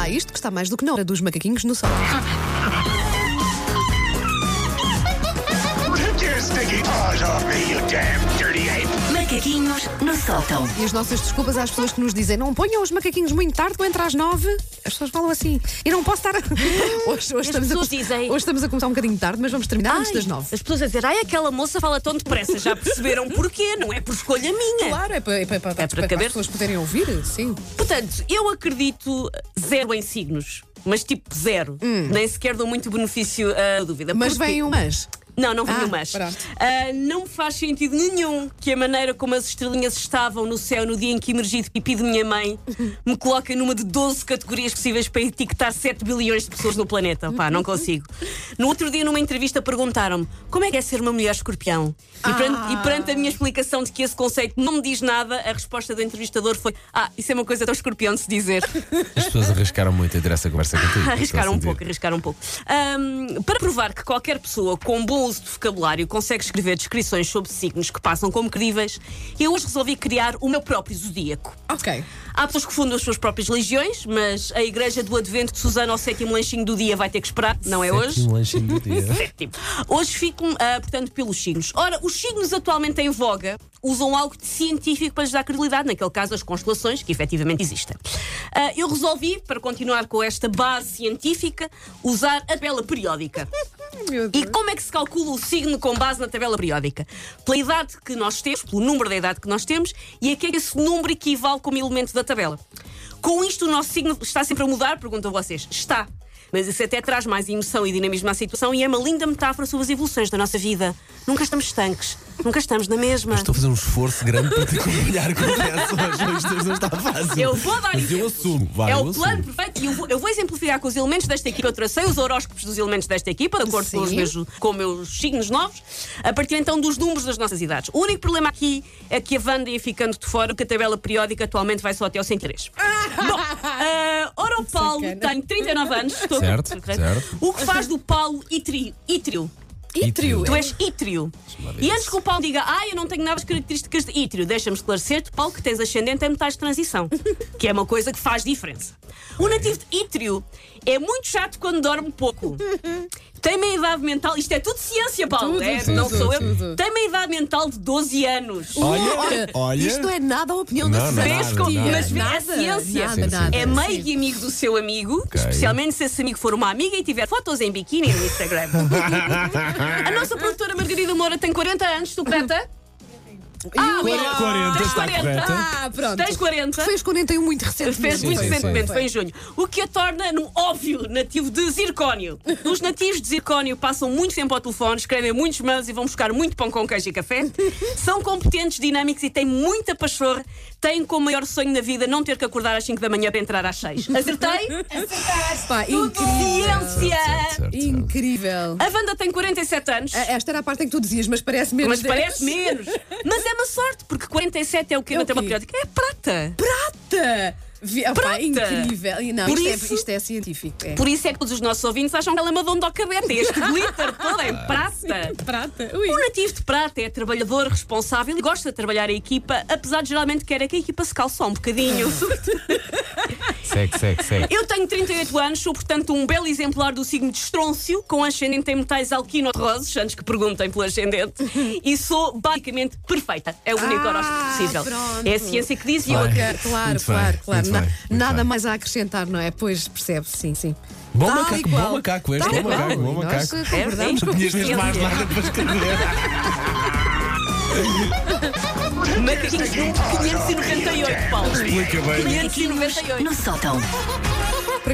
lá, isto que está mais do que na hora dos macaquinhos no sol. Take stinking paws off me, you damn dirty! Macaquinhos no sótão. E as nossas desculpas às pessoas que nos dizem não ponham os macaquinhos muito tarde, que eu entro às nove. As pessoas falam assim. E não posso estar. Hoje, hoje, estamos, a, dizem- hoje estamos a começar um bocadinho tarde, mas vamos terminar antes Ai, das nove. As pessoas a dizer, ai, aquela moça fala tão depressa. Já perceberam porquê? Não é por escolha minha. Claro, é para, é para, para, para para caber. as pessoas poderem ouvir, sim. Portanto, eu acredito zero em signos. Mas tipo zero. Nem sequer dou muito benefício à dúvida. Hum. Mas Porquê? vem um mas. Não, não venho Ah, mais. pronto. Ah, não me faz sentido nenhum que a maneira como as estrelinhas estavam no céu no dia em que emergi de pipi de minha mãe me coloquem numa de 12 categorias possíveis para etiquetar 7 bilhões de pessoas no planeta. Pá, não consigo. No outro dia, numa entrevista, perguntaram-me como é que é ser uma mulher escorpião? E, perante, e perante a minha explicação de que esse conceito não me diz nada, a resposta do entrevistador foi: Ah, isso é uma coisa tão escorpião de se dizer. As pessoas arriscaram muito a ter essa conversa contigo. Arriscaram um pouco, arriscaram um pouco. Ahm, para provar que qualquer pessoa com bom uso de vocabulário consegue escrever descrições sobre signos que passam como críveis, eu hoje resolvi criar o meu próprio zodíaco. Ok. Há pessoas que fundam as suas próprias religiões, mas a Igreja do Advento de Susana ao sétimo lanchinho do dia vai ter que esperar, não é hoje? Sétimo lanchinho do dia. Sétimo. Hoje fico, ah, portanto, pelos signos. Ora, os signos atualmente em voga usam algo de científico para lhes dar credibilidade, naquele caso as constelações, que efetivamente existem. Ah, eu resolvi, para continuar com esta base científica, usar a tabela periódica. E como é que se calcula o signo com base na tabela periódica? Pela idade que nós temos, pelo número da idade que nós temos e a que é que esse número equivale como elemento da tabela. Com isto, o nosso signo está sempre a mudar? Perguntam vocês. Está. Mas isso até traz mais emoção e dinamismo à situação e é uma linda metáfora sobre as evoluções da nossa vida. Nunca estamos estanques, nunca estamos na mesma. Estou a fazer um esforço grande para te acompanhar com essa. Isto não está fácil. Eu vou dar Mas eu assumo. Vai, é eu o plano assumo. perfeito. E eu vou, eu vou exemplificar com os elementos desta equipa. Eu tracei os horóscopos dos elementos desta equipa, de acordo com os, meus, com os meus signos novos, a partir então dos números das nossas idades. O único problema aqui é que a Wanda ia ficando de fora, porque a tabela periódica atualmente vai só até ao 103. Bom, ah, ora, o Paulo tem 39 anos. Estou Certo, correto? certo. O que faz do Paulo ítrio? ítrio? Ítrio. Tu és ítrio. ver E antes que o Paulo diga, ah, eu não tenho nada de características de ítrio, deixa-me esclarecer-te, Paulo, que tens ascendente em metais de transição, que é uma coisa que faz diferença. O nativo de ítrio é muito chato quando dorme pouco. Tem uma idade mental, isto é tudo ciência, Paulo, Tudo, é, tudo, não sou eu. tudo. Tem uma idade mental de 12 anos. Olha, olha. Isto não é nada a opinião da Não, não, Susana. Vês nada, como- nada. mas vê, é Nada, ciência. nada, Sim, sim. nada. É meio de amigo do seu amigo, especialmente se esse amigo for uma amiga e tiver fotos em biquíni no Instagram. A nossa produtora Margarida Moura tem 40 anos, tu correta? Ah, Will, 40, tens está 40. correta. Ah, pronto. Tens 40. Fez 41 muito recentemente. Fez muito sim, sim. recentemente, foi em junho. O que a torna num óbvio nativo de zircónio. Os nativos de zircónio passam muito tempo ao telefone, escrevem muitos mails e vão buscar muito pão com queijo e café. São competentes, dinâmicos e têm muita pachorra. Têm como maior sonho na vida não ter que acordar às 5 da manhã para entrar às 6. Acertei? Pá, incrível. Ciência! Certo, certo. Incrível. A Wanda tem 47 anos. Esta era a parte em que tu dizias, mas parece menos. Mas 10. parece menos. Mas é uma sorte, porque 47 é o que É na o tabela quê? periódica? É prata. Prata! Vi- ah, pá, Prata. incrível. E Não, Por isto, isso- é, isto é científico. É. Por isso é que todos os nossos ouvintes acham que ela é uma donda ao cabete. Este glitter todo é prata. Prata. Ui. O nativo de prata é trabalhador, responsável e gosta de trabalhar a equipa, apesar de geralmente querer que a equipa se calce só um bocadinho. Segue, segue, segue. Eu tenho 38 anos, sou portanto um belo exemplar do signo de estrôncio, com ascendente em metais alquino-rosos, antes que perguntem pelo ascendente, e sou basicamente perfeita. É o único Ah, horóscopo possível. pronto. É a ciência que diz e eu acredito. Claro, Muito claro, bem, claro. muito Na- bem, muito nada bem. mais a acrescentar, não é? Pois percebe, sim, sim. Bom Tal macaco, e qual. bom macaco este, Tal e bom macaco, qual. bom E macaco. Nós concordamos É, com Tinhas mesmo mais nada para escrever. Macaquinhos 598, Paulo. Explica bem. 598. No sótão.